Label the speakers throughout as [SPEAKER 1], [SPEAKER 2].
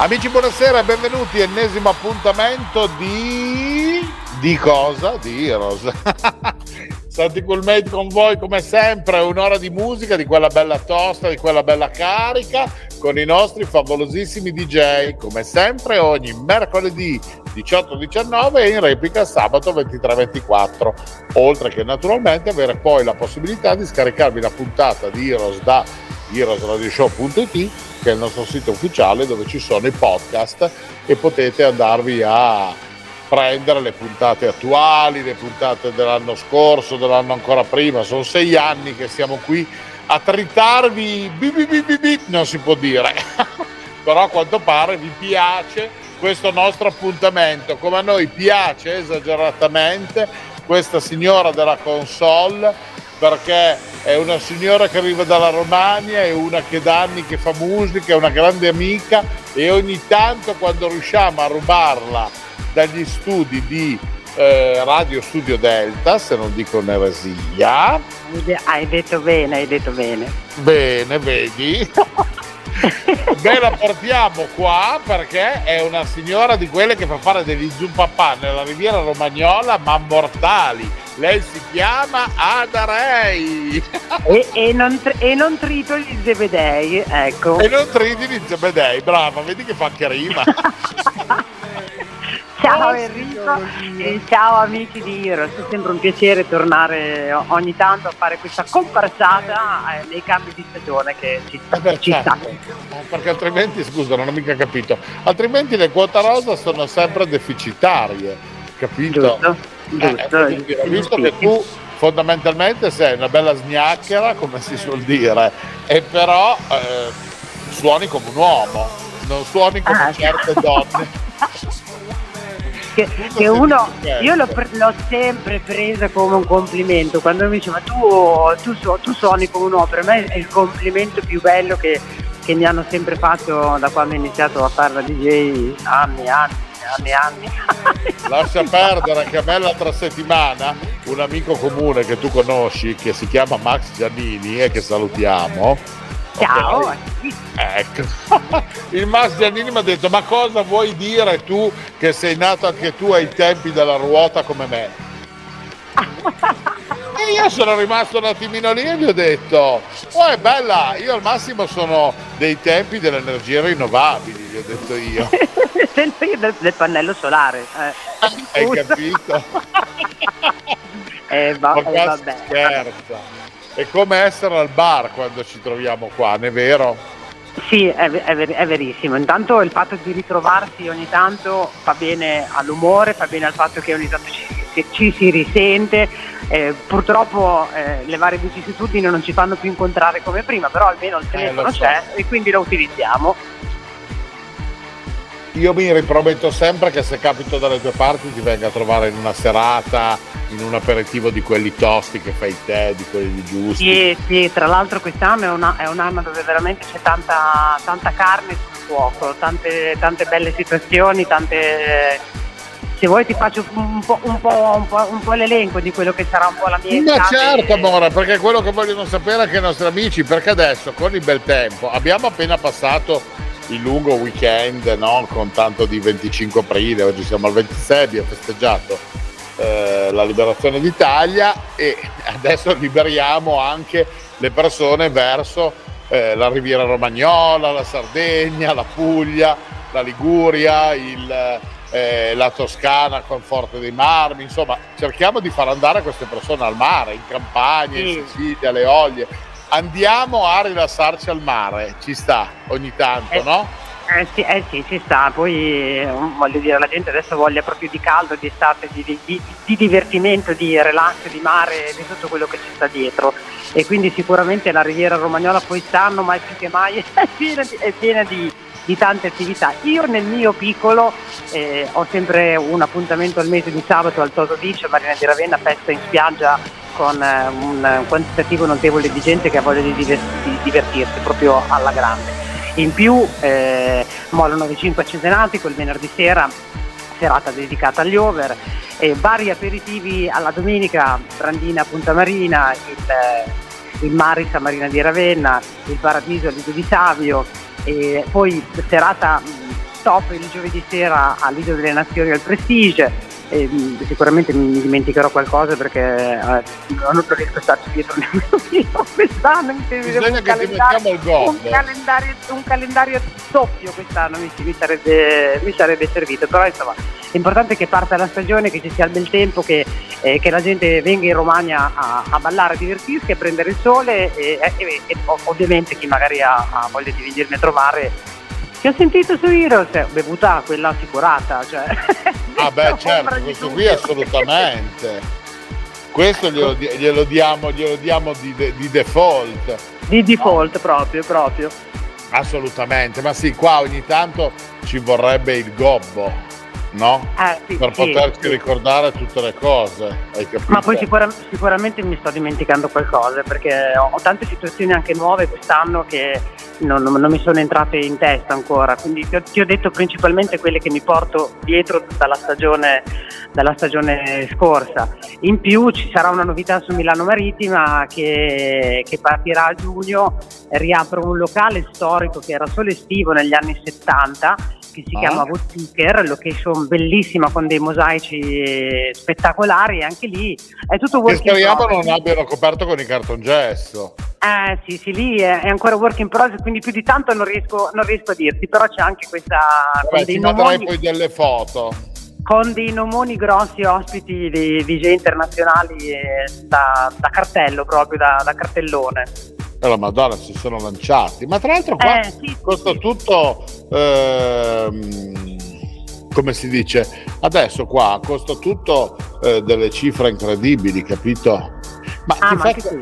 [SPEAKER 1] Amici, buonasera e benvenuti. Ennesimo appuntamento di. di cosa? Di Heroes. Santi Coolmade con voi come sempre, un'ora di musica, di quella bella tosta, di quella bella carica, con i nostri favolosissimi DJ, come sempre ogni mercoledì 18-19 e in replica sabato 23-24, oltre che naturalmente avere poi la possibilità di scaricarvi la puntata di Heroes da heroesradioshow.it che è il nostro sito ufficiale dove ci sono i podcast e potete andarvi a prendere le puntate attuali, le puntate dell'anno scorso, dell'anno ancora prima. Sono sei anni che siamo qui a tritarvi, bi, bi, bi, bi, non si può dire, però a quanto pare vi piace questo nostro appuntamento, come a noi piace esageratamente questa signora della console perché è una signora che arriva dalla Romagna, è una che da anni che fa musica, è una grande amica e ogni tanto quando riusciamo a rubarla dagli studi di eh, Radio Studio Delta, se non dico un'eresia.
[SPEAKER 2] Hai detto bene, hai detto bene.
[SPEAKER 1] Bene, vedi? Beh, la portiamo qua perché è una signora di quelle che fa fare degli zoom papà nella riviera romagnola, ma mortali. Lei si chiama Adarei.
[SPEAKER 2] E, e, non, e non tritoli di Zebedei, ecco.
[SPEAKER 1] E non tritoli di Zebedei, brava, vedi che fa che rima.
[SPEAKER 2] Ciao Enrico e ciao amici di Heroes, è sempre un piacere tornare ogni tanto a fare questa comparsata eh, nei cambi di stagione che ci,
[SPEAKER 1] eh beh,
[SPEAKER 2] ci
[SPEAKER 1] certo.
[SPEAKER 2] sta.
[SPEAKER 1] Eh, perché altrimenti, scusa, non ho mica capito, altrimenti le quote rosa sono sempre deficitarie, capito?
[SPEAKER 2] Giusto, giusto.
[SPEAKER 1] Eh, quindi, visto che tu fondamentalmente sei una bella sgnacchera, come si suol dire, e però eh, suoni come un uomo, non suoni come
[SPEAKER 2] Ah,
[SPEAKER 1] certe donne.
[SPEAKER 2] che, che uno, io l'ho, l'ho sempre presa come un complimento quando mi dice ma tu, tu, tu suoni come un uomo per me è il complimento più bello che, che mi hanno sempre fatto da quando ho iniziato a fare la DJ anni anni anni anni
[SPEAKER 1] Lascia perdere che a me l'altra settimana un amico comune che tu conosci, che si chiama Max Giannini e che salutiamo.
[SPEAKER 2] ciao
[SPEAKER 1] ok? Ecco. Il Max Giannini mi ha detto: Ma cosa vuoi dire tu che sei nato anche tu ai tempi della ruota come me? E io sono rimasto un attimino lì e gli ho detto: Oh, è bella, io al massimo sono dei tempi delle energie rinnovabili, gli ho detto io.
[SPEAKER 2] sento io del, del pannello solare eh.
[SPEAKER 1] Hai
[SPEAKER 2] Scusa.
[SPEAKER 1] capito?
[SPEAKER 2] Eh, va- eh, vabbè.
[SPEAKER 1] scherza. È come essere al bar quando ci troviamo qua, non è vero?
[SPEAKER 2] Sì, è, è ver- è verissimo. Intanto il fatto di ritrovarsi ogni tanto fa bene all'umore, fa bene al fatto che ogni tanto ci, ci si risente. Eh, purtroppo eh, le varie vicissitudini non ci fanno più incontrare come prima, però almeno il telefono
[SPEAKER 1] Eh, lo so.
[SPEAKER 2] c'è e quindi lo utilizziamo.
[SPEAKER 1] Io mi riprometto sempre che se capito dalle tue parti ti venga a trovare in una serata, in un aperitivo di quelli tosti che fai te, di quelli giusti.
[SPEAKER 2] Sì, sì, tra l'altro quest'anno è, una- è un anno dove veramente c'è tanta, tanta carne sul fuoco, tante, tante belle situazioni, tante... Se vuoi ti faccio un po', un, po', un, po', un po' l'elenco di quello che sarà un po' la mia
[SPEAKER 1] Ma certo, amore, perché quello che vogliono sapere anche i nostri amici, perché adesso con il bel tempo abbiamo appena passato il lungo weekend, no? Con tanto di 25 aprile, oggi siamo al 26, abbiamo festeggiato eh, la liberazione d'Italia e adesso liberiamo anche le persone verso eh, la Riviera Romagnola, la Sardegna, la Puglia, la Liguria, il, eh, la Toscana con Forte dei Marmi, insomma cerchiamo di far andare queste persone al mare, in campagna, in. Sicilia, alle Oglie. Andiamo a rilassarci al mare, ci sta ogni tanto,
[SPEAKER 2] Eh,
[SPEAKER 1] no?
[SPEAKER 2] Eh sì, eh sì, ci sta, poi eh, voglio dire, la gente adesso voglia proprio di caldo, di estate, di, di- di- di divertimento, di relax, di mare, di tutto quello che ci sta dietro. E quindi sicuramente la Riviera Romagnola quest'anno, mai più che mai, è piena di, è piena di- di tante attività. Io nel mio piccolo eh, ho sempre un appuntamento al mese di sabato al Toto Beach, Marina di Ravenna, festa in spiaggia con eh, un quantitativo notevole di gente che ha voglia di, divertirsi proprio alla grande. In più eh, Molo 95 Cesenatico il venerdì sera, serata dedicata agli over, e vari aperitivi alla domenica, Brandina Punta Marina, il, il Maris a Marina di Ravenna, il Paradiso a Lido di Savio, e poi serata top il giovedì sera a Lido delle Nazioni al Prestige. E mm, sicuramente mi dimenticherò qualcosa perché eh, non riesco a starci dietro nemmeno io quest'anno mi
[SPEAKER 1] serve un, calendario,
[SPEAKER 2] un, calendario, un calendario doppio quest'anno mi, mi, sarebbe, mi, sarebbe, servito. Però insomma l'importante è che parta la stagione che ci sia il bel tempo che, eh, che la gente venga in Romagna a, a, ballare, a divertirsi a prendere il sole e, e, e ovviamente chi magari ha, ha voglia di venirmi a trovare che ho sentito su Heroes, cioè, bevuta quella assicurata. Cioè.
[SPEAKER 1] Ah beh certo, questo qui assolutamente. Questo glielo, glielo diamo, glielo diamo di, di, default.
[SPEAKER 2] Di default no? proprio, proprio.
[SPEAKER 1] Assolutamente, ma sì, qua ogni tanto ci vorrebbe il gobbo, no?
[SPEAKER 2] Eh, sì,
[SPEAKER 1] per
[SPEAKER 2] sì,
[SPEAKER 1] poterci
[SPEAKER 2] sì.
[SPEAKER 1] ricordare tutte le cose.
[SPEAKER 2] Ma poi sicura, sicuramente mi sto dimenticando qualcosa perché ho tante situazioni anche nuove quest'anno che non, non, non, mi sono entrate in testa ancora, quindi ti ho, ti ho, detto principalmente quelle che mi porto dietro dalla stagione, dalla stagione, scorsa. In più ci sarà una novità su Milano Marittima che, che partirà a giugno, riapro un locale storico che era solo estivo negli anni 70 che si ah. chiama Woodpecker, location bellissima con dei mosaici spettacolari e anche lì è tutto work
[SPEAKER 1] che speriamo non abbiano coperto con i cartongesso.
[SPEAKER 2] Eh sì, sì, lì è, è, ancora work in progress, quindi più di tanto non riesco, non riesco a dirti, però c'è anche questa...
[SPEAKER 1] Vabbè, ti nomoni, poi delle foto.
[SPEAKER 2] Con dei nomoni grossi ospiti di DJ internazionali da, da, cartello proprio, da, da cartellone.
[SPEAKER 1] E la Madonna si sono lanciati, ma tra l'altro qua eh, sì, costa sì. tutto... Ehm, come si dice adesso qua costa tutto eh, delle cifre incredibili capito ma, ah, ti, ma faccio,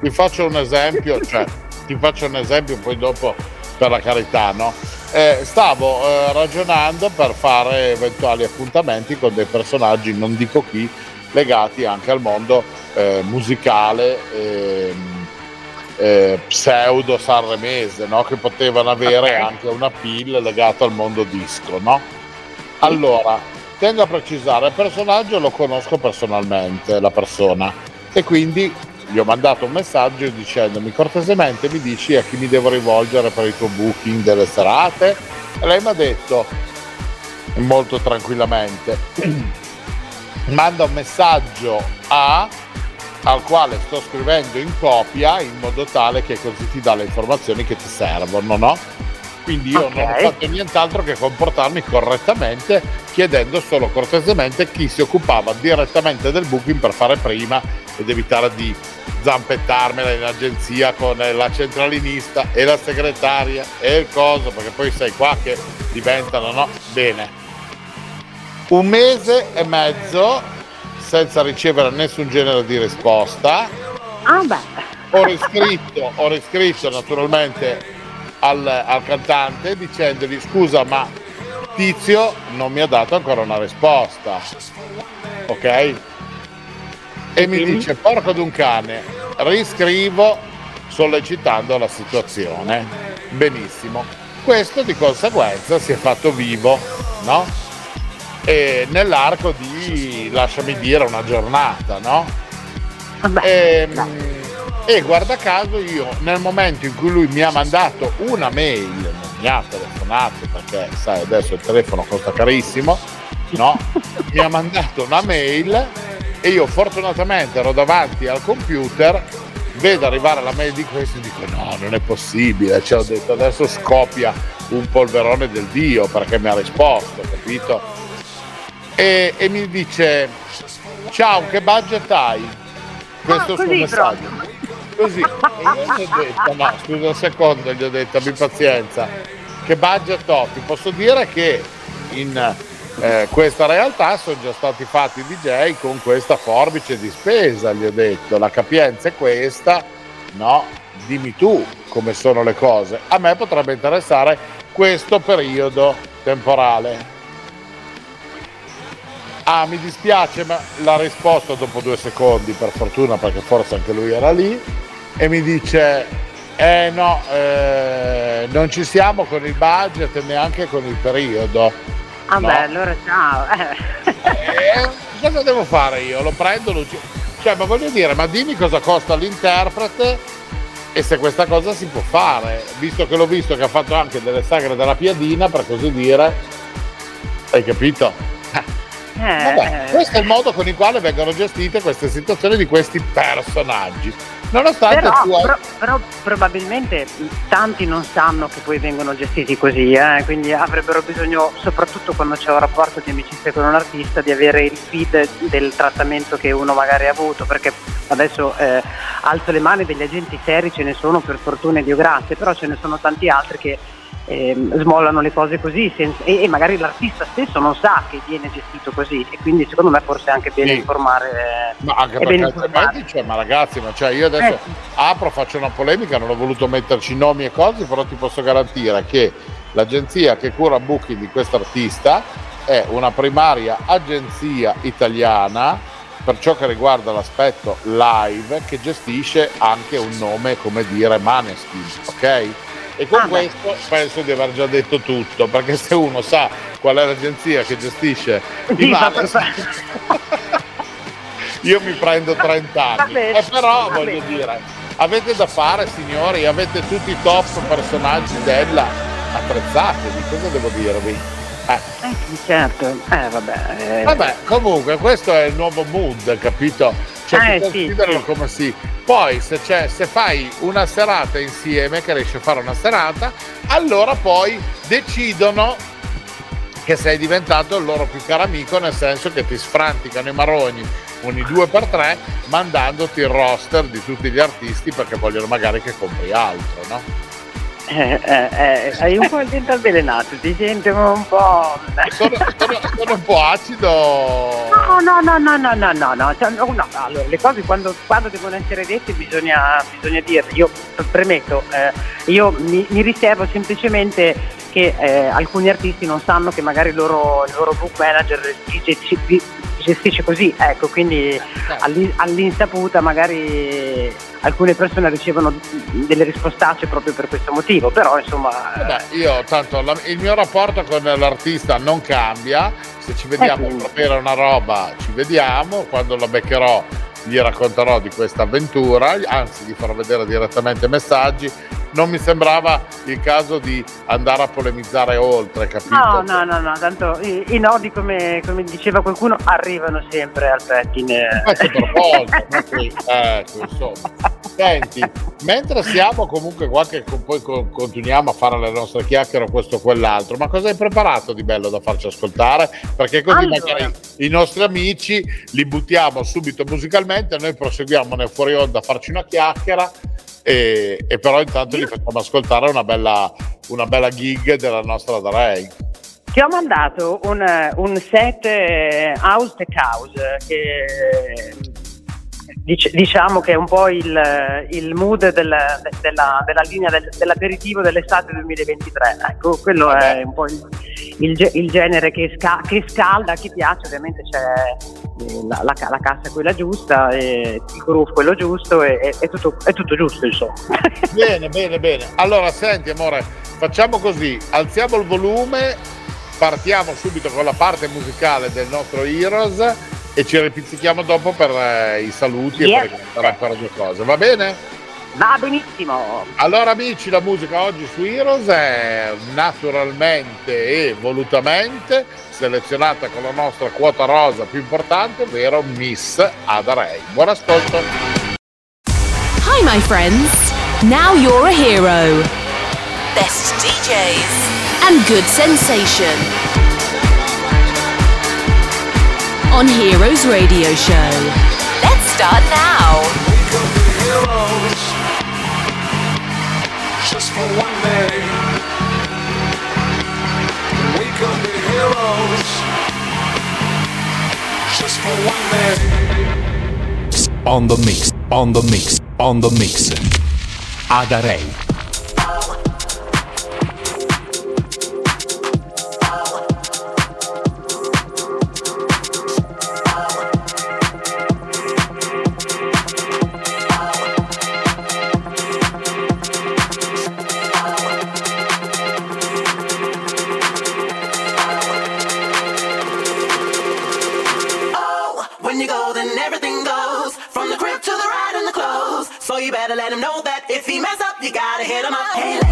[SPEAKER 1] ti, faccio, un esempio, cioè, ti faccio un esempio poi dopo per la carità, no? Eh, stavo eh, ragionando per fare eventuali appuntamenti con dei personaggi, non dico chi, legati anche al mondo eh, musicale ehm, eh, pseudo sanremese, no? che potevano avere okay. anche una pill legata al mondo disco. No? Allora, tengo a precisare, il personaggio lo conosco personalmente, la persona e quindi gli ho mandato un messaggio dicendomi cortesemente mi dici a chi mi devo rivolgere per il tuo booking delle serate e lei mi ha detto molto tranquillamente manda un messaggio a al quale sto scrivendo in copia in modo tale che così ti dà le informazioni che ti servono no? quindi io okay. non ho fatto nient'altro che comportarmi correttamente chiedendo solo cortesemente chi si occupava direttamente del booking per fare prima ed evitare di zampettarmela in agenzia con la centralinista e la segretaria e il coso perché poi sei qua che diventano no bene un mese e mezzo senza ricevere nessun genere di risposta.
[SPEAKER 2] Ah beh.
[SPEAKER 1] Ho riscritto ho riscritto naturalmente al, al cantante dicendogli scusa ma Tizio non mi ha dato ancora una risposta. Ok? E mi dice porco d'un cane riscrivo sollecitando la situazione. Benissimo. Questo di conseguenza si è fatto vivo no? E nell'arco di lasciami dire una giornata no?
[SPEAKER 2] Vabbè, e, ehm,
[SPEAKER 1] e guarda caso io nel momento in cui lui mi ha mandato una mail, non mi ha telefonato perché sai adesso il telefono costa carissimo, no? mi ha mandato una mail e io fortunatamente ero davanti al computer, vedo arrivare la mail di questo e dico no, non è possibile, cioè ho detto adesso scoppia un polverone del Dio perché mi ha risposto, capito? E, e mi dice ciao, che budget hai? Questo ah, è il suo messaggio. Proprio così. E io gli ho detto, no, scusa un secondo, gli ho detto, abbi pazienza. Che budget ho? Ti posso dire che in eh, questa realtà sono già stati fatti DJ con questa forbice di spesa, gli ho detto. La capienza è questa, no? Dimmi tu come sono le cose. A me potrebbe interessare questo periodo temporale. Ah, mi dispiace, ma l'ha risposto dopo due secondi, per fortuna, perché forse anche lui era lì, e mi dice, eh no, eh, non ci siamo con il budget e neanche con il periodo.
[SPEAKER 2] Ah no? beh, allora ciao.
[SPEAKER 1] eh, cosa devo fare io? Lo prendo, lo... Cioè, ma voglio dire, ma dimmi cosa costa l'interprete e se questa cosa si può fare, visto che l'ho visto che ha fatto anche delle sagre della piadina, per così dire. Hai capito? Vabbè, eh. questo è il modo con il quale vengono gestite queste situazioni di questi personaggi. Nonostante
[SPEAKER 2] però,
[SPEAKER 1] tu hai...
[SPEAKER 2] però, però, probabilmente tanti non sanno che poi vengono gestiti così, eh? quindi avrebbero bisogno, soprattutto quando c'è un rapporto di amicizia con un artista, di avere il feed del trattamento che uno magari ha avuto, perché adesso eh, alzo le mani degli agenti seri, ce ne sono per fortuna e Dio grazie, però ce ne sono tanti altri che eh, smollano le cose così senza, e, e, magari l'artista stesso non sa che viene gestito così e quindi secondo me forse è anche bene sì. informare.
[SPEAKER 1] Ma anche perché altrimenti, cioè, ma ragazzi, ma cioè io adesso eh. apro, faccio una polemica, non ho voluto metterci nomi e cose, però ti posso garantire che l'agenzia che cura booking di questo artista è una primaria agenzia italiana per ciò che riguarda l'aspetto live che gestisce anche un nome come dire Maneskin, ok? E con ah, questo penso di aver già detto tutto, perché se uno sa qual è l'agenzia che gestisce i males, io mi prendo 30 anni. E però voglio dire, avete da fare signori, avete tutti i top personaggi della attrezzati, cosa devo dirvi?
[SPEAKER 2] Eh. eh sì, certo, eh vabbè.
[SPEAKER 1] Eh. Vabbè, comunque questo è il nuovo mood, capito? Cioè, eh, consideralo sì, come sì. Poi se, se fai una serata insieme, che riesci a fare una serata, allora poi decidono che sei diventato il loro più caro amico, nel senso che ti sfranticano i maroni ogni due per tre mandandoti il roster di tutti gli artisti perché vogliono magari che compri altro, no?
[SPEAKER 2] Eh, eh, eh, hai un po' il dente avvelenato, ti senti un po'.
[SPEAKER 1] Sono, sono, sono, un po' acido.
[SPEAKER 2] No, no, no, no, no, no, no, no. Cioè, no allora, le cose quando, quando, devono essere dette bisogna, bisogna dirle. Io premetto, eh, io mi, mi, riservo semplicemente che eh, alcuni artisti non sanno che magari il loro, il loro book manager gestisce così, ecco, quindi certo. all'insaputa magari alcune persone ricevono delle rispostacce proprio per questo motivo, però insomma...
[SPEAKER 1] Beh, io tanto la, il mio rapporto con l'artista non cambia, se ci vediamo eh, per una roba ci vediamo, quando la beccherò gli racconterò di questa avventura, anzi gli farò vedere direttamente messaggi non mi sembrava il caso di andare a polemizzare oltre, capito?
[SPEAKER 2] No, no, no, no tanto i, i nodi, come, come, diceva qualcuno, arrivano sempre al pettine.
[SPEAKER 1] Questo per volta, ecco, insomma. Senti, mentre siamo comunque qua che poi continuiamo a fare le nostre chiacchiere o questo o quell'altro, ma cosa hai preparato di bello da farci ascoltare? Perché così allora. magari i nostri amici li buttiamo subito musicalmente, noi proseguiamo nel fuori onda a farci una chiacchiera e, e però intanto gli facciamo ascoltare una bella, una bella gig della nostra Darei.
[SPEAKER 2] Ti ho mandato un, un set eh, house tech house che diciamo che è un po' il, il mood del, della, della, linea del, dell'aperitivo dell'estate 2023. Ecco, quello è un po' il, il, il genere che, sca, che, scalda, a chi piace, ovviamente c'è eh, la, la, la cassa quella giusta, il groove quello giusto, e, è, tutto, è tutto giusto insomma.
[SPEAKER 1] Bene, bene, bene. Allora senti amore, facciamo così, alziamo il volume, partiamo subito con la parte musicale del nostro Heroes e ci ripizzichiamo dopo per eh, i saluti yes. e per fare ancora due cose, va bene?
[SPEAKER 2] Va benissimo.
[SPEAKER 1] Allora amici, la musica oggi su Heroes è naturalmente e volutamente selezionata con la nostra quota rosa più importante, ovvero Miss Ada Ray. Buon ascolto.
[SPEAKER 3] Hi my friends, now you're a hero. Best DJs and good sensation. On Heroes Radio Show. Let's start now. We could be heroes just for one day. We could be heroes just for one day. On the mix, on the mix, on the mix. Adarei.
[SPEAKER 4] Head on my Hey,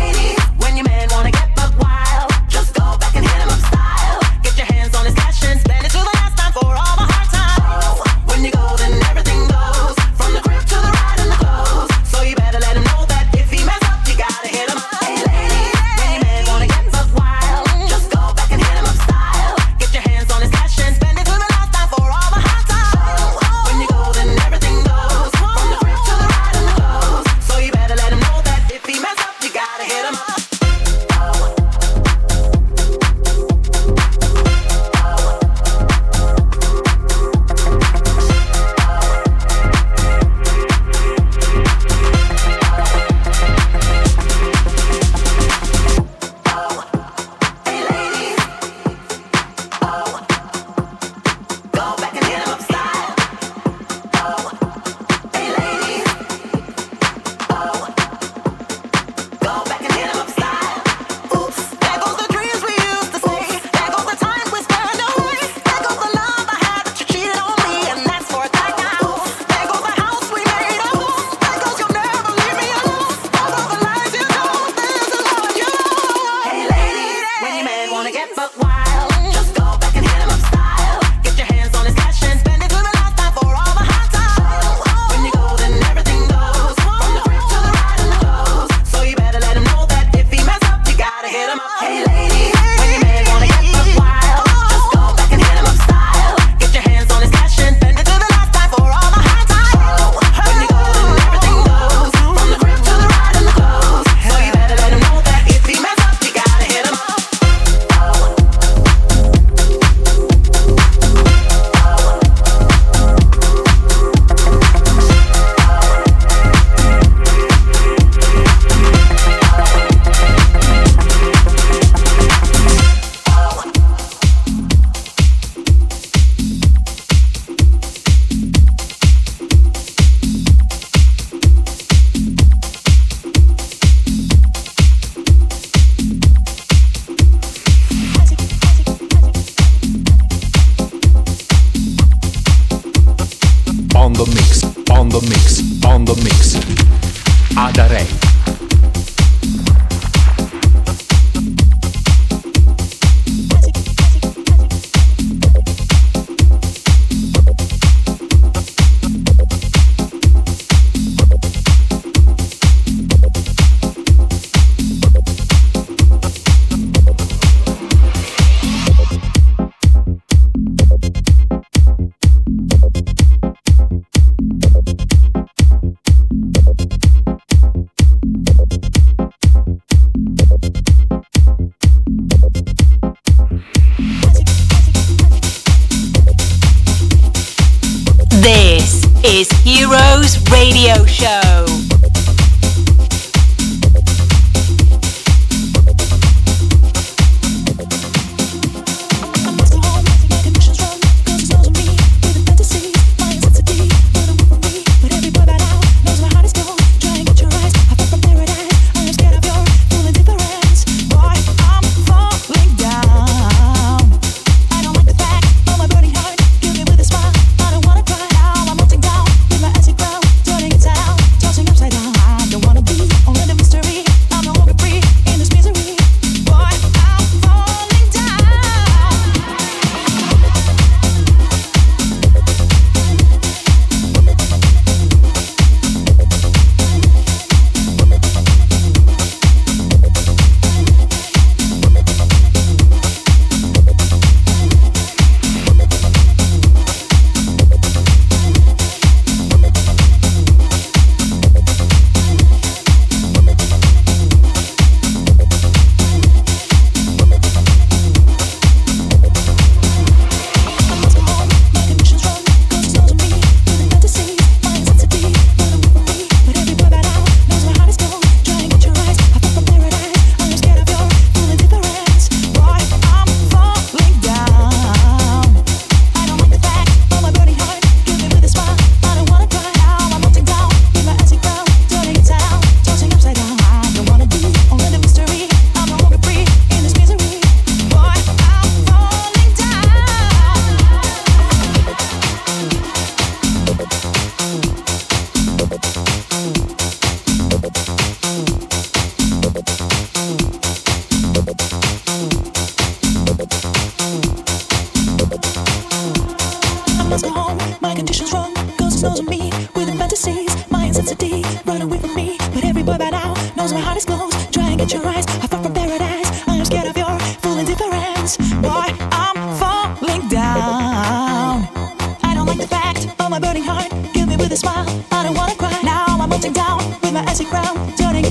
[SPEAKER 4] turning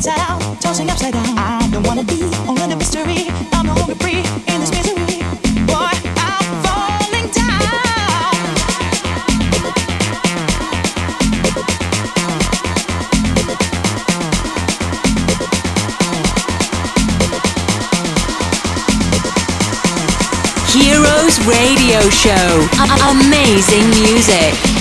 [SPEAKER 4] tossing
[SPEAKER 5] upside down. I don't wanna be on
[SPEAKER 6] the mystery. I'm no longer free in this misery. Boy, I'm
[SPEAKER 3] falling down. Heroes Radio Show. A- amazing music.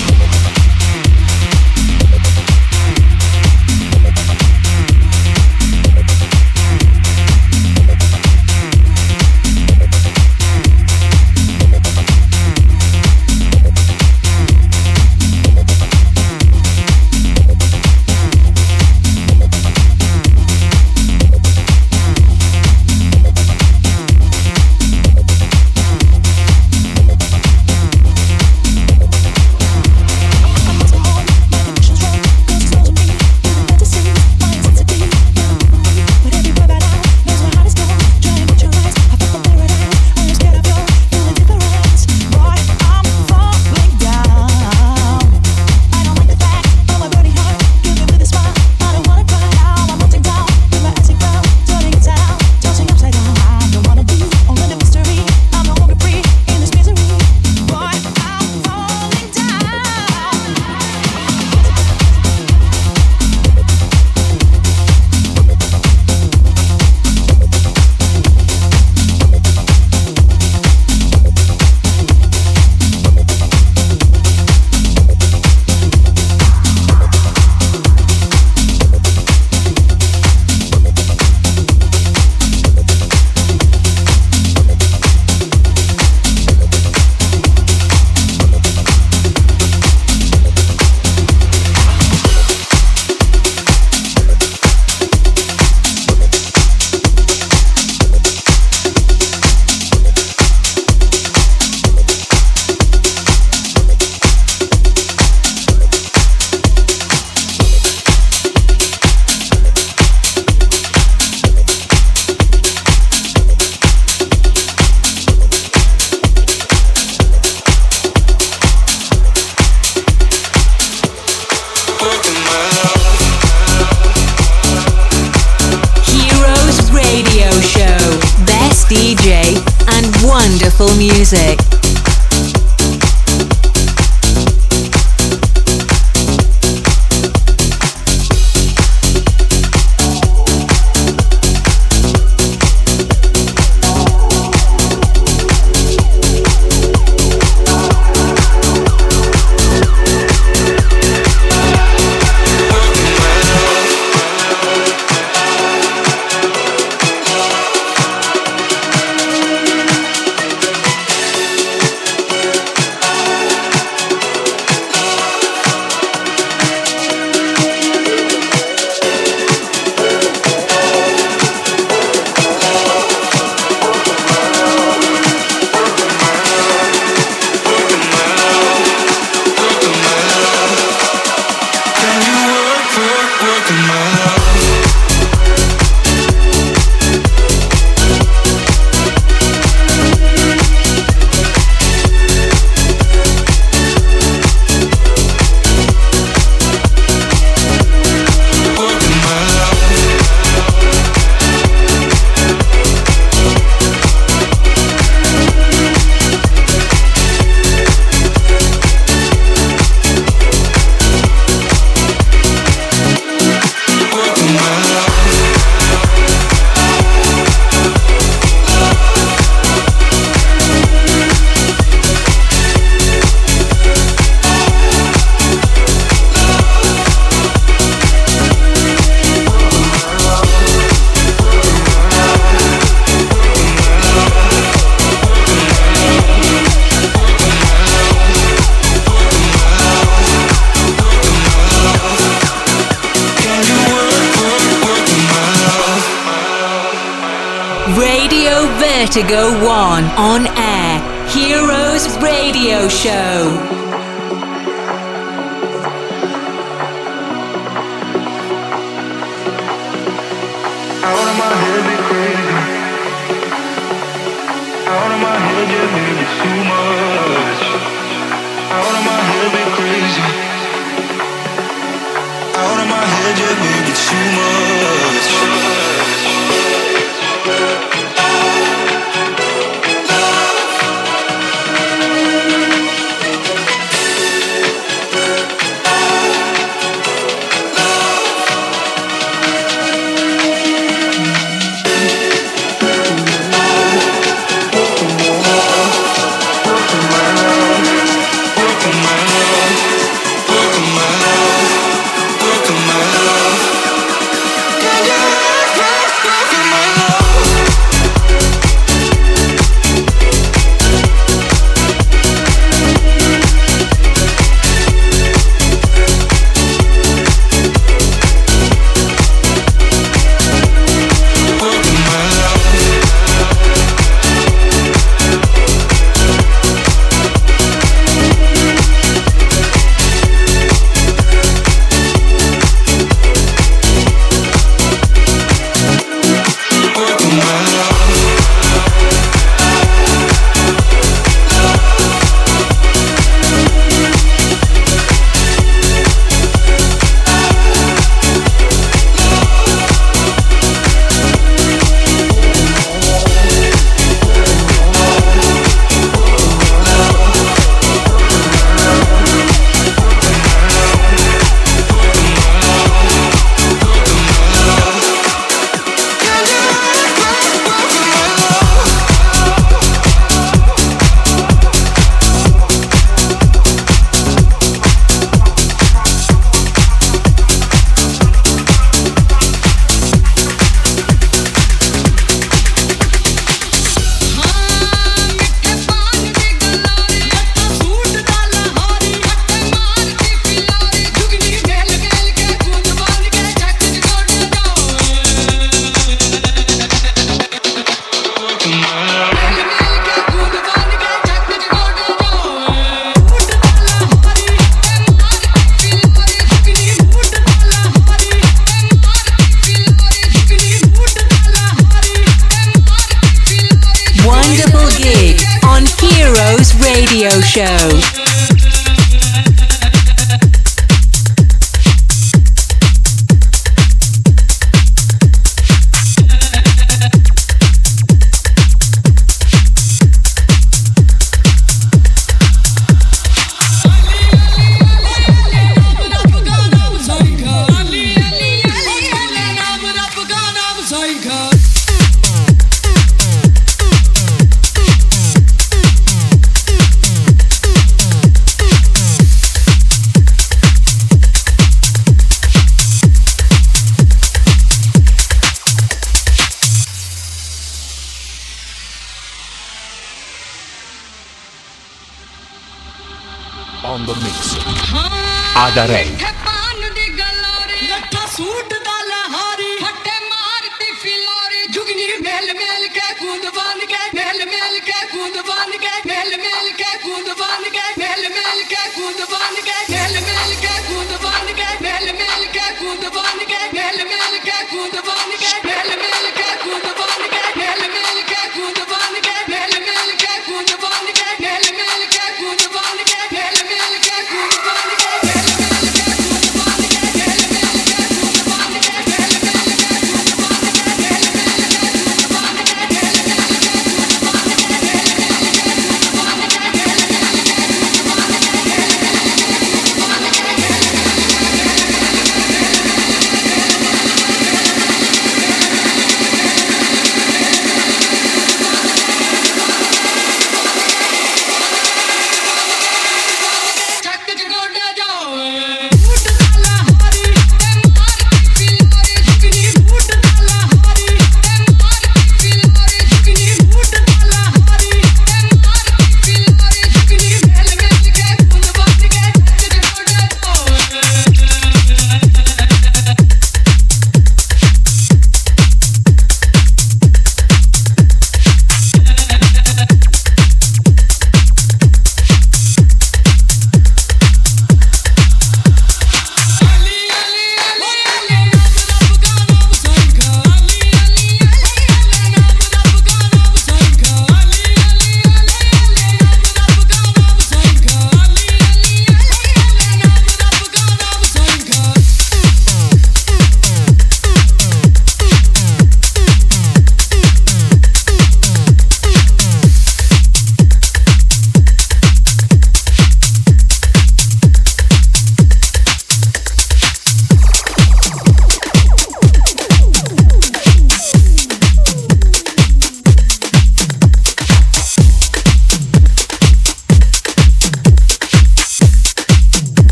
[SPEAKER 3] to go on on air. Heroes Radio Show.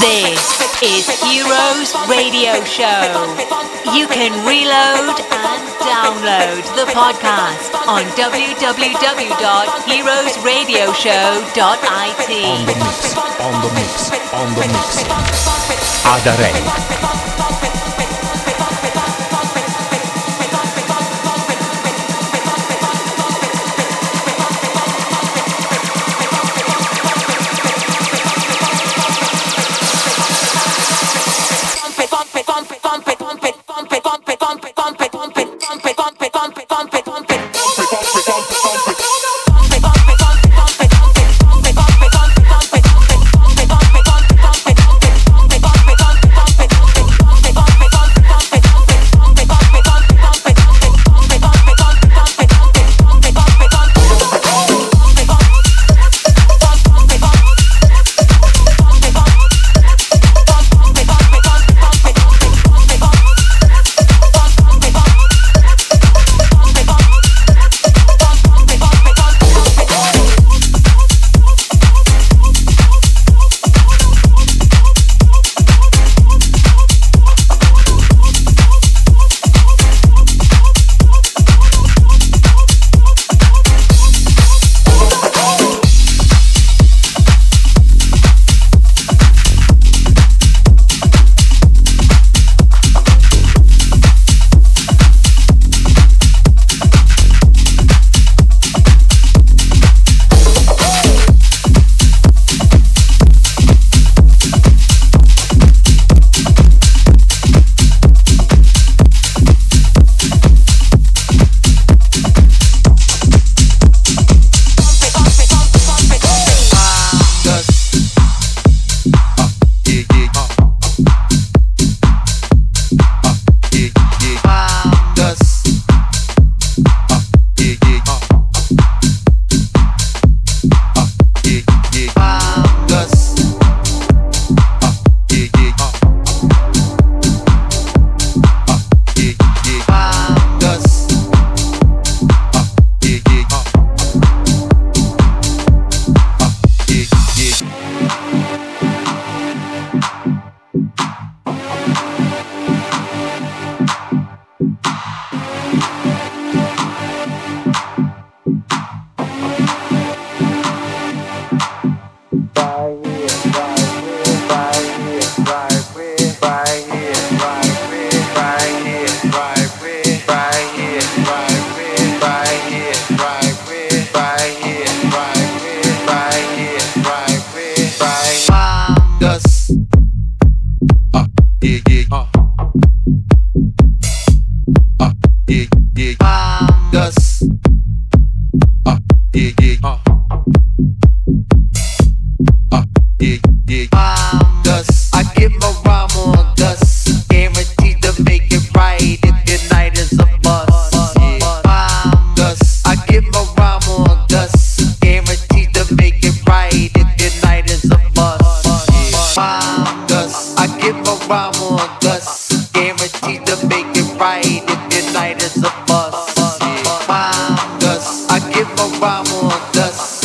[SPEAKER 4] This is Heroes Radio Show. You can
[SPEAKER 7] reload and download the podcast on www.heroesradioshow.it. On the mix, on the mix, on the mix. Music,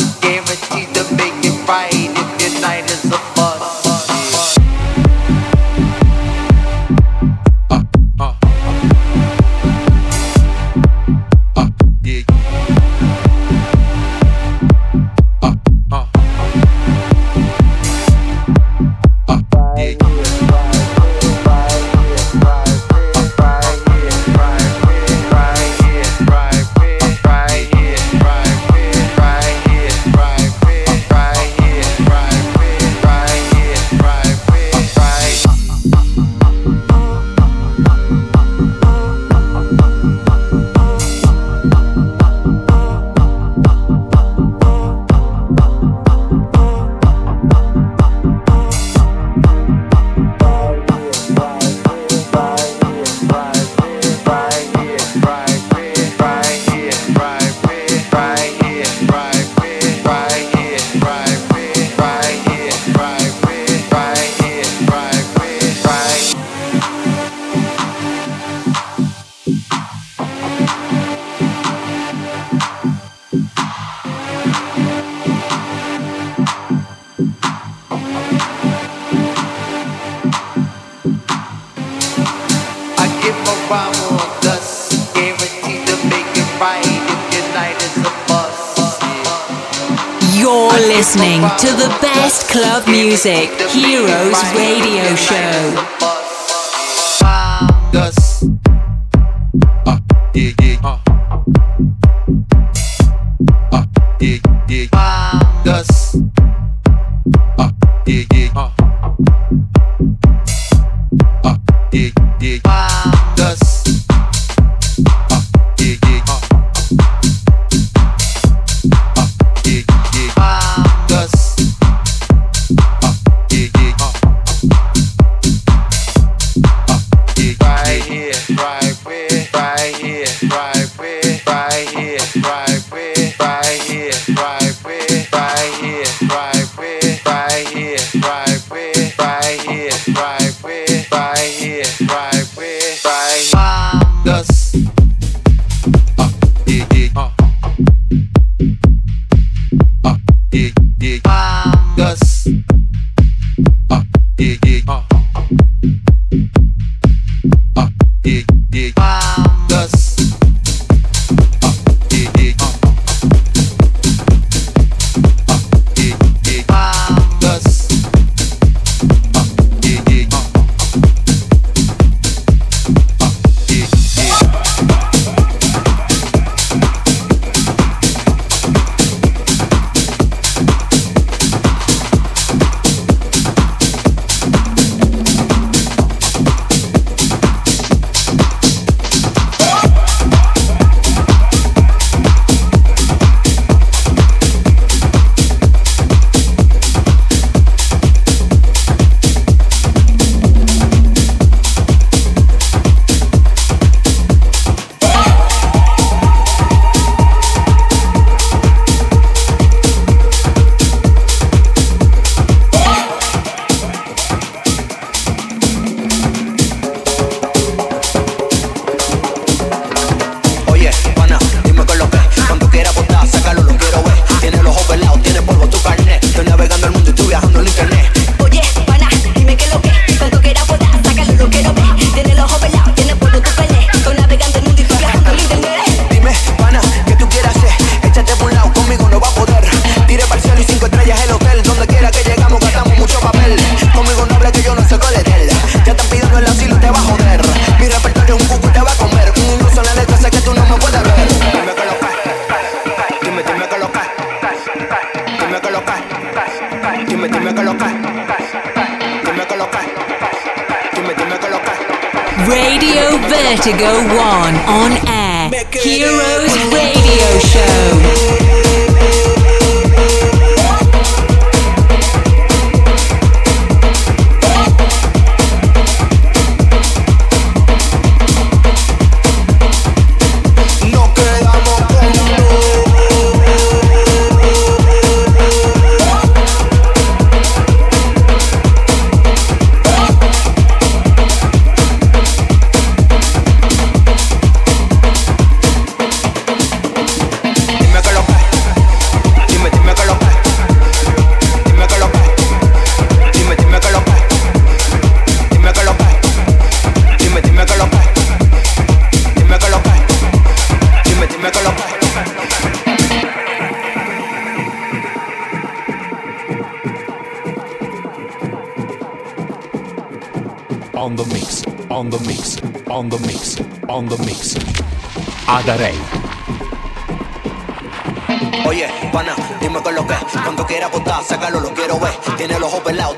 [SPEAKER 7] yeah. Wow.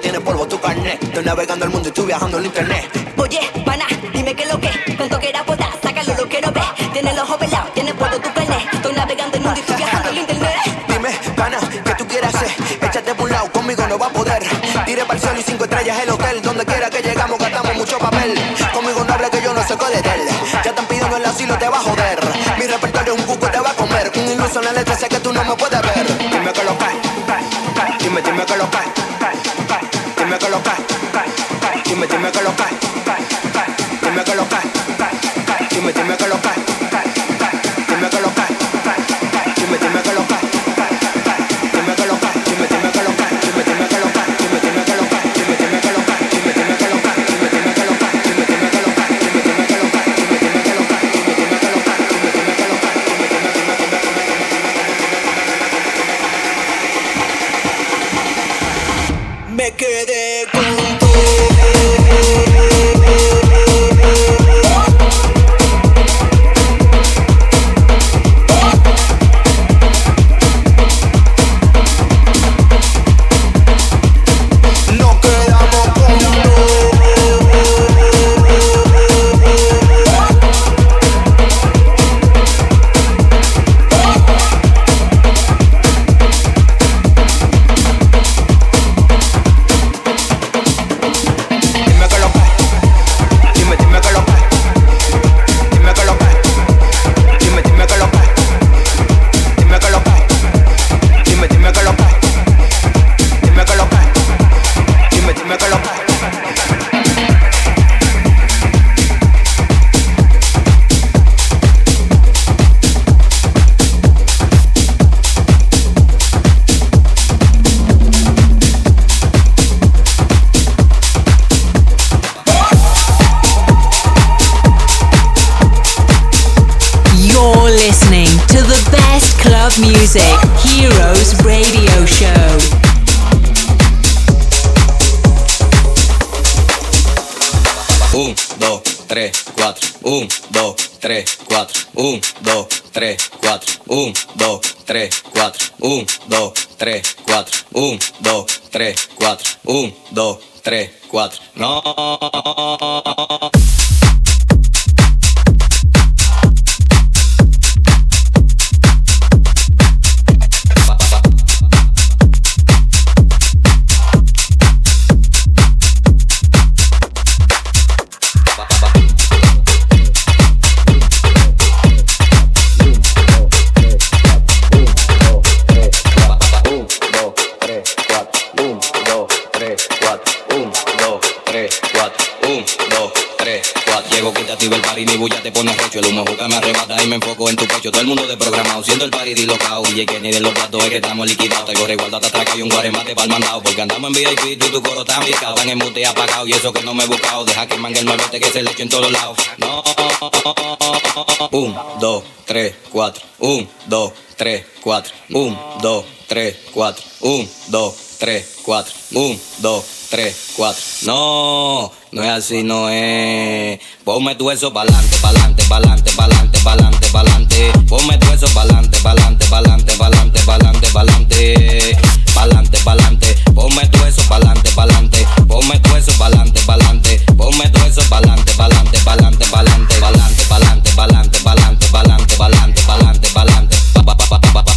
[SPEAKER 7] Tiene polvo tu carnet. Estoy navegando el mundo y estoy viajando en internet.
[SPEAKER 8] Oye, pana, dime que lo que Cuando quiera votar, sácalo, lo quiero ver. Tiene los ojos pelados, tiene polvo tu carnet Estoy navegando el mundo y estoy viajando en internet.
[SPEAKER 7] Dime, pana, ¿qué tú quieres hacer? Échate por un lado, conmigo no va a poder. Tire para el cielo y cinco estrellas el hotel. Donde quiera que llegamos gastamos mucho papel. Conmigo no hable que yo no sé de él. Ya están pidiendo el asilo, te va a joder. Mi repertorio es un cuco, te va a comer. Un iluso en la letra, sé que tú no me puedes ver. Dime que lo cae Dime, dime que lo cae
[SPEAKER 3] music, Heroes Radio Show.
[SPEAKER 7] Un, dos, tres, cuatro. Un, dos, tres, cuatro. No. Quitativo el party, mi bulla te pone recho. El humo juca me arrebata y me enfoco en tu pecho. Todo el mundo de programado, siendo el party dislocado. Y que ni de los platos es que estamos liquidados. Traigo resguarda, te atraca y un guaremate pa'l mandado. Porque andamos en VIP, tú y tu coro tan picado. Tan en mute apagado y eso que no me he buscado. Deja que mangue el nuevete que se le eche en todos lados. No. Un, dos, tres, cuatro. Un, dos, tres, cuatro. Un, dos, tres, cuatro. Un, dos, tres, cuatro. Un, dos, tres, cuatro. No, no es así, no es. Ponme tu eso pa'lante, pa'lante, pa'lante, pa'lante, pa'lante, pa'lante. Ponme tu eso pa'lante, pa'lante, pa'lante, pa'lante, pa'lante, pa'lante. Pa'lante, pa'lante. Ponme tu eso pa'lante, pa'lante. Ponme tu eso pa'lante, pa'lante. Ponme tu eso pa'lante, pa'lante, pa'lante, pa'lante, pa'lante, pa'lante, pa'lante, pa'lante, pa'lante, pa'lante, pa'lante, pa'lante.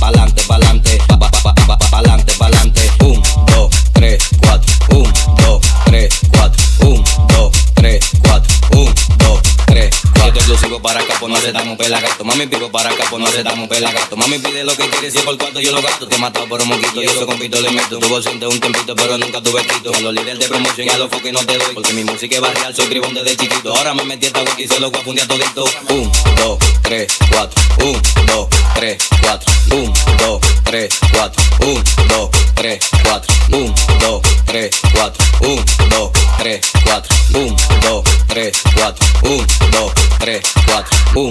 [SPEAKER 7] Se damos pelagato. Mami, pico para acá, pues no se damos pelagato. Mami, pide lo que quieres, si por cuarto yo lo gasto. Te he matado por un moquito, y eso compito le meto. Tuvo siente un tempito, pero nunca tuve quito. A los líderes de promoción y a los foques no te doy. Porque mi música es barrial, soy tribón desde chiquito. Ahora me metí esta wiki y se lo a. Un, dos, tres, cuatro. Un, dos, tres, cuatro. Un, dos, tres, cuatro. Un, dos, tres, cuatro. Un, dos, tres, cuatro. Un, dos, tres, cuatro. Un, dos, tres, cuatro. Un, dos, tres, cuatro. Un,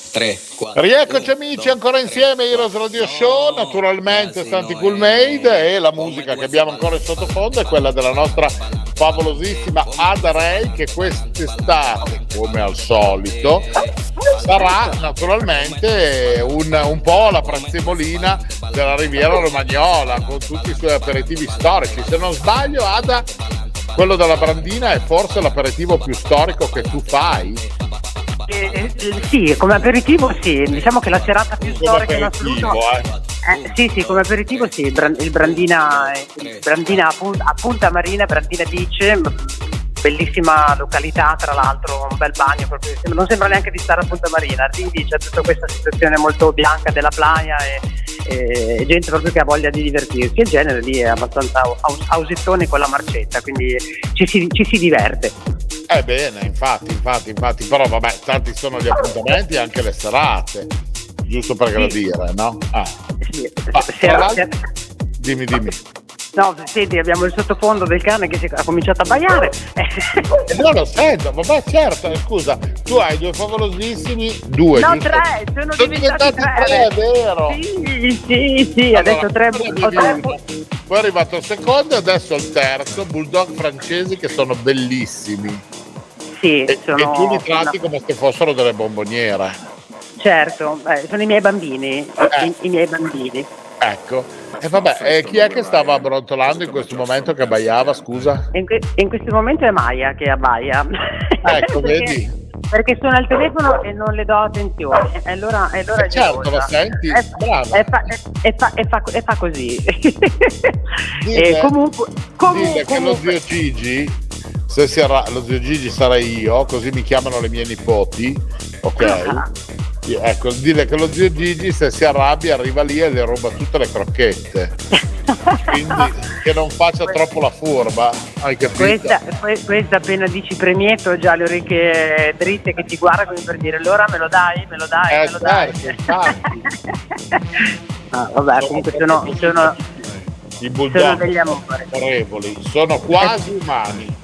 [SPEAKER 7] Tre, quattro.
[SPEAKER 1] Rieccoci amici ancora insieme Heroes Radio Show, naturalmente Santi Cool Made e la musica che abbiamo ancora in sottofondo è quella della nostra favolosissima Ada Ray che quest'estate, come al solito, sarà naturalmente un, un po' la prezzemolina della Riviera Romagnola con tutti i suoi aperitivi storici. Se non sbaglio Ada, quello della Brandina è forse l'aperitivo più storico che tu fai
[SPEAKER 2] eh, eh, sì, come aperitivo sì, diciamo che la serata più storica in assoluto... Eh. Eh, sì, sì, come aperitivo sì, il, Brandina, il Brandina a Punta Marina, Brandina Beach, bellissima località, tra l'altro un bel bagno, proprio, non sembra neanche di stare a Punta Marina, quindi c'è tutta questa situazione molto bianca della playa e, e gente proprio che ha voglia di divertirsi, il genere lì è abbastanza ausettone con la marcetta, quindi ci si, ci si diverte.
[SPEAKER 1] Eh bene, infatti, infatti, infatti, però vabbè, tanti sono gli appuntamenti e anche le serate, giusto per gradire, no? Ah.
[SPEAKER 2] Sì, ah, sera,
[SPEAKER 1] dimmi, dimmi.
[SPEAKER 2] No, senti, abbiamo il sottofondo del cane che ha cominciato a baiare.
[SPEAKER 1] E non lo sento, vabbè certo, scusa, tu hai due favolosissimi, due,
[SPEAKER 2] No,
[SPEAKER 1] giusto?
[SPEAKER 2] tre, sono, sono diventati, diventati tre.
[SPEAKER 1] tre, è vero.
[SPEAKER 2] Sì, sì, sì, allora, adesso tre, ho tre.
[SPEAKER 1] Poi è arrivato il secondo e adesso il terzo, bulldog francesi che sono bellissimi.
[SPEAKER 2] Sì,
[SPEAKER 1] e,
[SPEAKER 2] sono...
[SPEAKER 1] e tu li tratti come se fossero delle bomboniere.
[SPEAKER 2] Certo, eh, sono i miei bambini, eh. i, i, miei bambini.
[SPEAKER 1] Ecco, e vabbè, e chi è che stava brontolando in questo momento che abbaiava, scusa?
[SPEAKER 2] In, que- in questo momento è Maya che abbaia.
[SPEAKER 1] Ecco, vedi?
[SPEAKER 2] Perché sono al telefono e non le do attenzione. E allora, e allora
[SPEAKER 1] eh certo, lo senti?
[SPEAKER 2] E,
[SPEAKER 1] Brava.
[SPEAKER 2] E fa, e, fa, e, fa, e fa così.
[SPEAKER 1] Dile,
[SPEAKER 2] comunque, comunque,
[SPEAKER 1] dile che lo zio Gigi se si arra- lo zio Gigi sarà io, così mi chiamano le mie nipoti, ok? Ecco, dire che lo zio Gigi se si arrabbia arriva lì e le ruba tutte le crocchette. Quindi che non faccia troppo la furba, hai capito?
[SPEAKER 2] Questa, questa appena dici premietto già le orecchie dritte che ti guardano per dire allora me lo dai, me lo dai,
[SPEAKER 1] eh,
[SPEAKER 2] me lo dai.
[SPEAKER 1] Certo,
[SPEAKER 2] ah, vabbè, comunque sono, sono,
[SPEAKER 1] i bulldog sono sono quasi umani.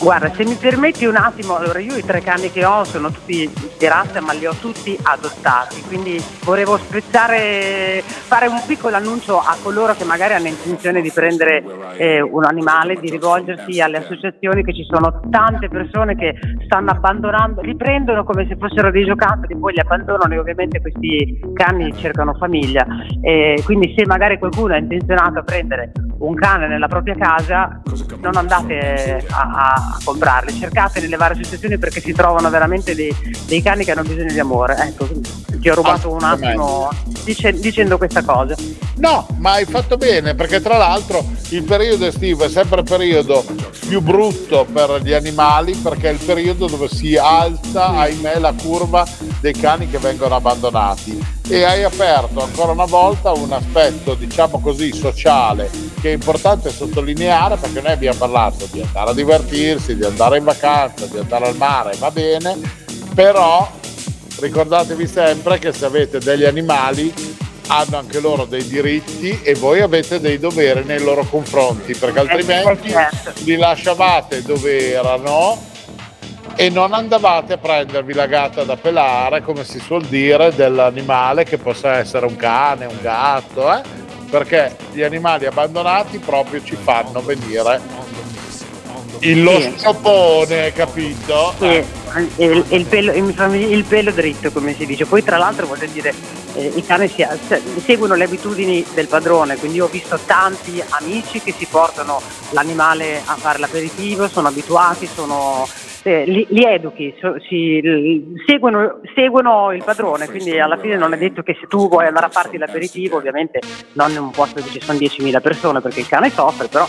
[SPEAKER 2] Guarda, se mi permetti un attimo, allora io i tre cani che ho sono tutti di razza, ma li ho tutti adottati, quindi volevo spezzare, fare un piccolo annuncio a coloro che magari hanno intenzione di prendere eh, un animale, di rivolgersi alle associazioni, che ci sono tante persone che stanno abbandonando, li prendono come se fossero dei giocattoli, poi li abbandonano e ovviamente questi cani cercano famiglia. Eh, quindi se magari qualcuno è intenzionato a prendere un cane nella propria casa, non andate a, a a comprarli, cercate nelle varie situazioni perché si trovano veramente dei, dei cani che hanno bisogno di amore. Ecco, ti ho rubato un attimo dice, dicendo questa cosa.
[SPEAKER 1] No, ma hai fatto bene perché tra l'altro il periodo estivo è sempre il periodo più brutto per gli animali perché è il periodo dove si alza, ahimè, la curva dei cani che vengono abbandonati e hai aperto ancora una volta un aspetto, diciamo così, sociale che è importante sottolineare perché noi abbiamo parlato di andare a divertirsi, di andare in vacanza, di andare al mare, va bene, però ricordatevi sempre che se avete degli animali hanno anche loro dei diritti e voi avete dei doveri nei loro confronti perché eh, altrimenti li lasciavate dove erano e non andavate a prendervi la gatta da pelare, come si suol dire, dell'animale che possa essere un cane, un gatto, eh? perché gli animali abbandonati proprio ci fanno venire il lo sì. sciopone, capito?
[SPEAKER 2] Sì, eh. il, il, pelo, il, pelo, dritto, come si dice. Poi, tra l'altro, voglio dire, eh, i cani si, seguono le abitudini del padrone, quindi ho visto tanti amici che si portano l'animale a fare l'aperitivo, sono abituati, sono eh, li, li, educhi, so, si, seguono, seguono, il padrone, quindi alla fine non è detto che se tu vuoi andare a farti l'aperitivo, ovviamente non in un posto dove ci sono 10.000 persone perché il cane soffre, però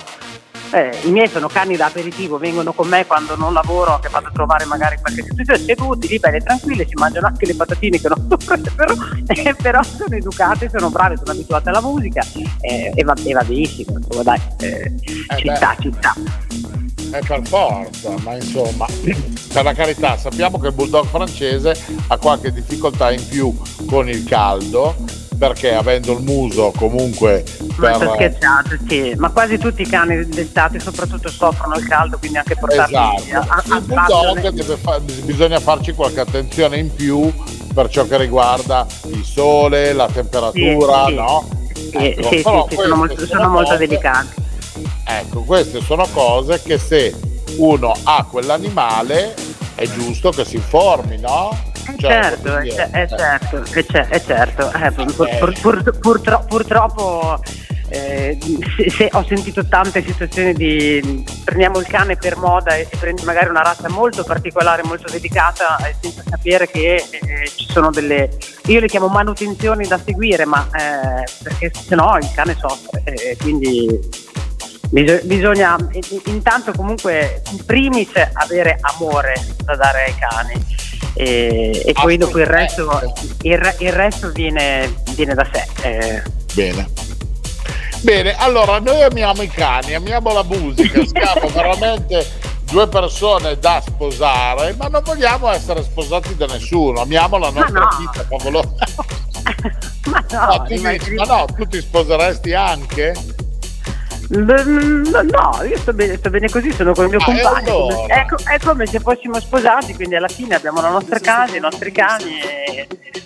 [SPEAKER 2] eh, I miei sono cani da aperitivo, vengono con me quando non lavoro, che vado a trovare magari qualche situazione, seduti, lì bene tranquilli, si mangiano anche le patatine che non però, eh, però sono educate, sono brave, sono abituate alla musica eh, e, va, e, va, benissimo, insomma dai, eh, eh, ci sta, ci sta.
[SPEAKER 1] È per forza, ma insomma, per la carità, sappiamo che il bulldog francese ha qualche difficoltà in più con il caldo perché avendo il muso comunque
[SPEAKER 2] per... Ma scherzato, sì, ma quasi tutti i cani d'estate soprattutto soffrono il caldo, quindi anche portarli esatto. a, a,
[SPEAKER 1] il bulldog fa... bisogna farci qualche attenzione in più per ciò che riguarda il sole, la temperatura,
[SPEAKER 2] sì, sì.
[SPEAKER 1] no?
[SPEAKER 2] Sì, ecco, sì, sì, sono molto, sono molto delicati.
[SPEAKER 1] Ecco, queste sono cose che se uno ha quell'animale è giusto che si informi, no?
[SPEAKER 2] Eh, cioè, certo, è, c- è, certo, è, c- è certo, eh, pur, pur, pur, purtro- purtroppo eh, se, se ho sentito tante situazioni di prendiamo il cane per moda e, e prendi magari una razza molto particolare, molto dedicata, eh, senza sapere che eh, ci sono delle, io le chiamo manutenzioni da seguire, ma eh, perché se no il cane soffre, quindi bisogna intanto comunque in primis avere amore da dare ai cani e, e poi dopo il resto, il, il resto viene, viene, da sé. Eh.
[SPEAKER 1] Bene. Bene, allora noi amiamo i cani, amiamo la musica, siamo veramente due persone da sposare, ma non vogliamo essere sposati da nessuno, amiamo la nostra no. vita favolosa.
[SPEAKER 2] ma no,
[SPEAKER 1] no, tu ma no, tu ti sposeresti anche?
[SPEAKER 2] No, io sto bene, sto bene così, sono con il mio ah, compagno. È, è, come se fossimo sposati, quindi alla fine abbiamo la nostra casa, i nostri cani,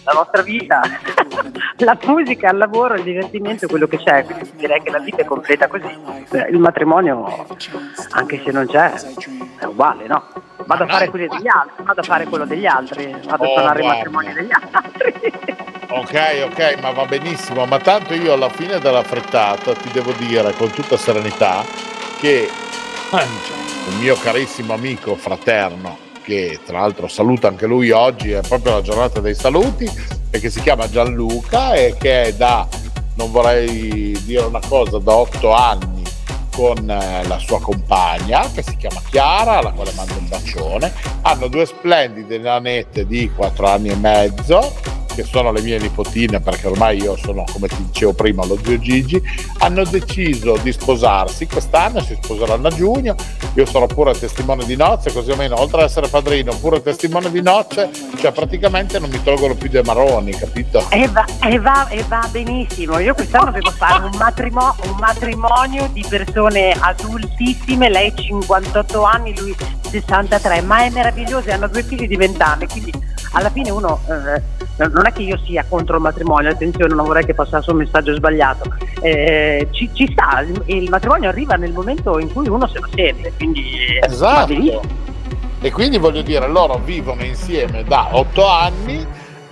[SPEAKER 2] la nostra vita, la musica, il lavoro, il divertimento, quello che c'è. Quindi direi che la vita è completa così. Il matrimonio, anche se non c'è, è uguale, no? Vado a fare quello degli altri, vado a fare quello degli altri, vado a oh, suonare i matrimoni degli altri.
[SPEAKER 1] Ok, ok, ma va benissimo, ma tanto io alla fine della frettata ti devo dire con tutta serenità che un mio carissimo amico fraterno, che tra l'altro saluta anche lui oggi, è proprio la giornata dei saluti, e che si chiama Gianluca e che è da, non vorrei dire una cosa, da otto anni con eh, la sua compagna che si chiama Chiara, alla quale mando un bacione. Hanno due splendide nanette di quattro anni e mezzo che sono le mie nipotine, perché ormai io sono, come ti dicevo prima, lo zio Gigi, hanno deciso di sposarsi. Quest'anno, si sposeranno a giugno, io sarò pure testimone di nozze, così almeno oltre ad essere padrino, pure testimone di nozze, cioè praticamente non mi tolgono più dei marroni, capito?
[SPEAKER 2] E va, e va, e va benissimo, io quest'anno devo fare un, matrimo, un matrimonio di persone adultissime, lei 58 anni, lui 63, ma è meraviglioso, hanno due figli di 20 anni, quindi alla fine uno eh, non è che io sia contro il matrimonio, attenzione, non vorrei che passasse un messaggio sbagliato, eh, ci, ci, sta, il, il, matrimonio arriva nel momento in cui uno se lo sente, quindi
[SPEAKER 1] esatto. E quindi voglio dire, loro vivono insieme da otto anni,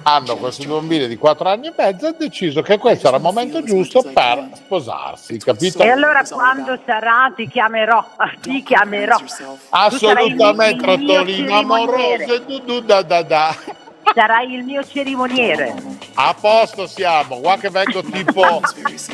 [SPEAKER 1] hanno questi bambini di quattro anni e mezzo e hanno deciso che questo era il momento giusto per sposarsi, capito?
[SPEAKER 2] E allora quando sarà ti chiamerò, ti chiamerò.
[SPEAKER 1] Assolutamente, Rottolino amoroso, du, du, da, da, da
[SPEAKER 2] sarai il mio cerimoniere.
[SPEAKER 1] A posto siamo, qua che vengo tipo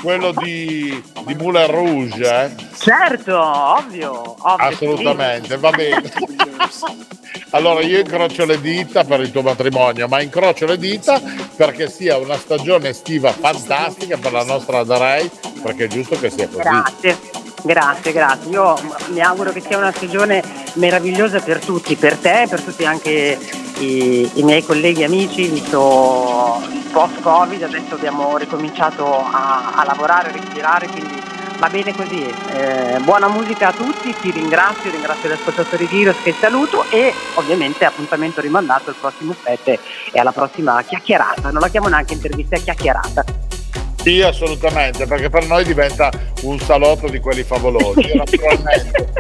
[SPEAKER 1] quello di, di Moulin Rouge. Eh?
[SPEAKER 2] Certo, ovvio, ovvio.
[SPEAKER 1] Assolutamente, va bene. allora io incrocio le dita per il tuo matrimonio, ma incrocio le dita perché sia una stagione estiva fantastica per la nostra Darei, perché è giusto che sia così.
[SPEAKER 2] Grazie. Grazie, grazie. Io mi auguro che sia una stagione meravigliosa per tutti, per te, per tutti anche i, i miei colleghi e amici, visto il post-Covid, adesso abbiamo ricominciato a, a lavorare, a respirare, quindi va bene così. Eh, buona musica a tutti, ti ringrazio, ringrazio gli ascoltatori di Heroes che saluto e ovviamente appuntamento rimandato il prossimo 7 e alla prossima chiacchierata, non la chiamo neanche intervista, è chiacchierata.
[SPEAKER 1] Sì, assolutamente, perché per noi diventa un salotto di quelli favolosi. naturalmente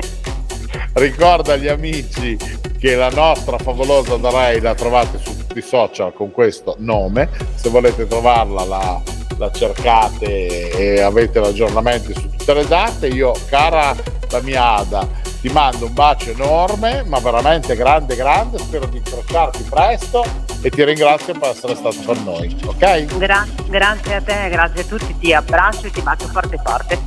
[SPEAKER 1] ricorda agli amici che la nostra favolosa Darai la trovate su tutti i social con questo nome. Se volete trovarla la, la cercate e avete l'aggiornamento su tutte le date. Io, cara la mia Ada, ti mando un bacio enorme, ma veramente grande, grande. Spero di incrociarti presto e ti ringrazio per essere stato con noi. Ok?
[SPEAKER 2] Gra- grazie a te, grazie a tutti. Ti abbraccio e ti bacio forte forte.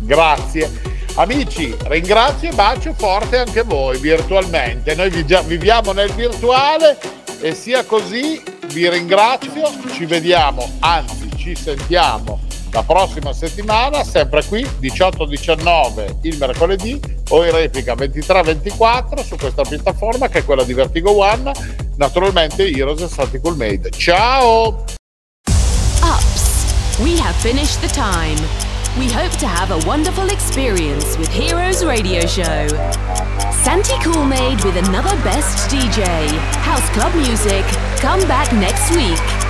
[SPEAKER 1] Grazie. Amici, ringrazio e bacio forte anche voi virtualmente. Noi viviamo nel virtuale e sia così vi ringrazio. Ci vediamo, anzi ci sentiamo la prossima settimana, sempre qui 18-19 il mercoledì o in replica 23-24 su questa piattaforma che è quella di Vertigo One, naturalmente Heroes e Statical Made. Ciao!
[SPEAKER 9] Ups, we have finished the time. We hope to have a wonderful experience with Heroes Radio Show. Santi Coolmade with another best DJ. House Club Music. Come back next week.